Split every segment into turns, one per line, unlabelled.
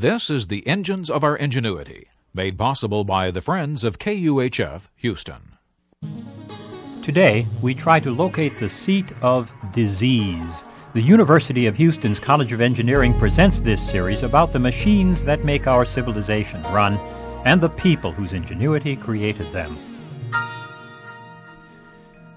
This is the Engines of Our Ingenuity, made possible by the friends of KUHF Houston.
Today, we try to locate the seat of disease. The University of Houston's College of Engineering presents this series about the machines that make our civilization run and the people whose ingenuity created them.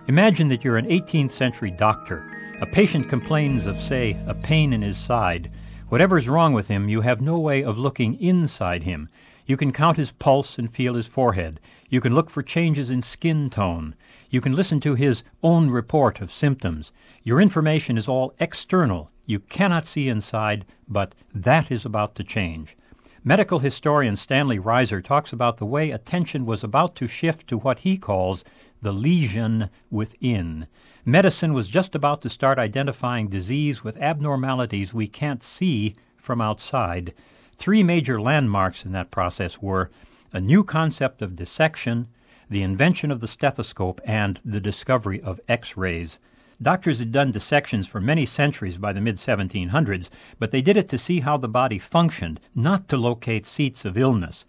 Imagine that you're an 18th century doctor. A patient complains of, say, a pain in his side. Whatever's wrong with him, you have no way of looking inside him. You can count his pulse and feel his forehead. You can look for changes in skin tone. You can listen to his own report of symptoms. Your information is all external. You cannot see inside, but that is about to change. Medical historian Stanley Reiser talks about the way attention was about to shift to what he calls the lesion within. Medicine was just about to start identifying disease with abnormalities we can't see from outside. Three major landmarks in that process were a new concept of dissection, the invention of the stethoscope, and the discovery of X rays. Doctors had done dissections for many centuries by the mid 1700s, but they did it to see how the body functioned, not to locate seats of illness.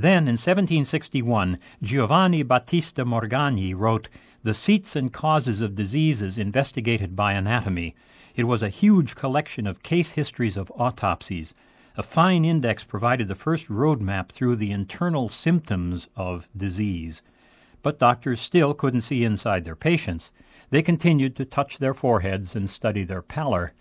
Then, in 1761, Giovanni Battista Morgagni wrote the Seats and Causes of Diseases Investigated by Anatomy. It was a huge collection of case histories of autopsies. A fine index provided the first roadmap through the internal symptoms of disease. But doctors still couldn't see inside their patients. They continued to touch their foreheads and study their pallor.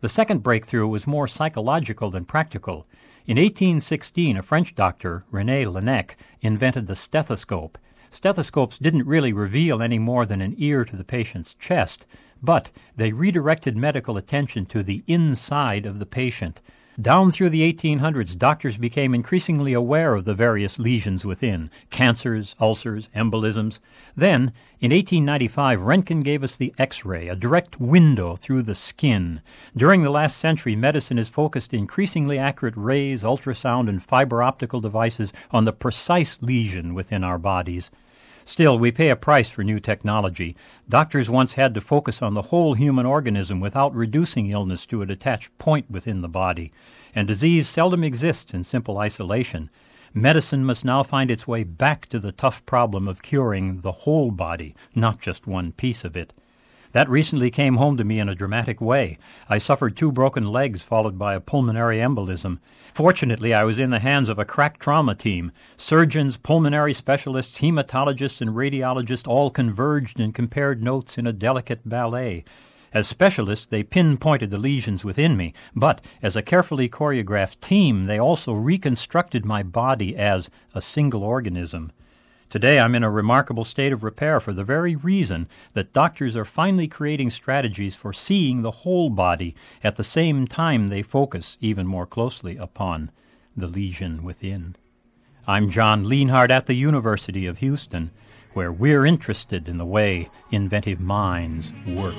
The second breakthrough was more psychological than practical. In 1816, a French doctor, Rene Laennec, invented the stethoscope. Stethoscopes didn't really reveal any more than an ear to the patient's chest, but they redirected medical attention to the inside of the patient. Down through the 1800s, doctors became increasingly aware of the various lesions within cancers, ulcers, embolisms. Then, in 1895, Röntgen gave us the X ray, a direct window through the skin. During the last century, medicine has focused increasingly accurate rays, ultrasound, and fiber optical devices on the precise lesion within our bodies. Still, we pay a price for new technology. Doctors once had to focus on the whole human organism without reducing illness to a detached point within the body, and disease seldom exists in simple isolation. Medicine must now find its way back to the tough problem of curing the whole body, not just one piece of it. That recently came home to me in a dramatic way. I suffered two broken legs followed by a pulmonary embolism. Fortunately, I was in the hands of a crack trauma team. Surgeons, pulmonary specialists, hematologists, and radiologists all converged and compared notes in a delicate ballet. As specialists, they pinpointed the lesions within me, but as a carefully choreographed team, they also reconstructed my body as a single organism. Today, I'm in a remarkable state of repair for the very reason that doctors are finally creating strategies for seeing the whole body at the same time they focus even more closely upon the lesion within. I'm John Lienhard at the University of Houston, where we're interested in the way inventive minds work.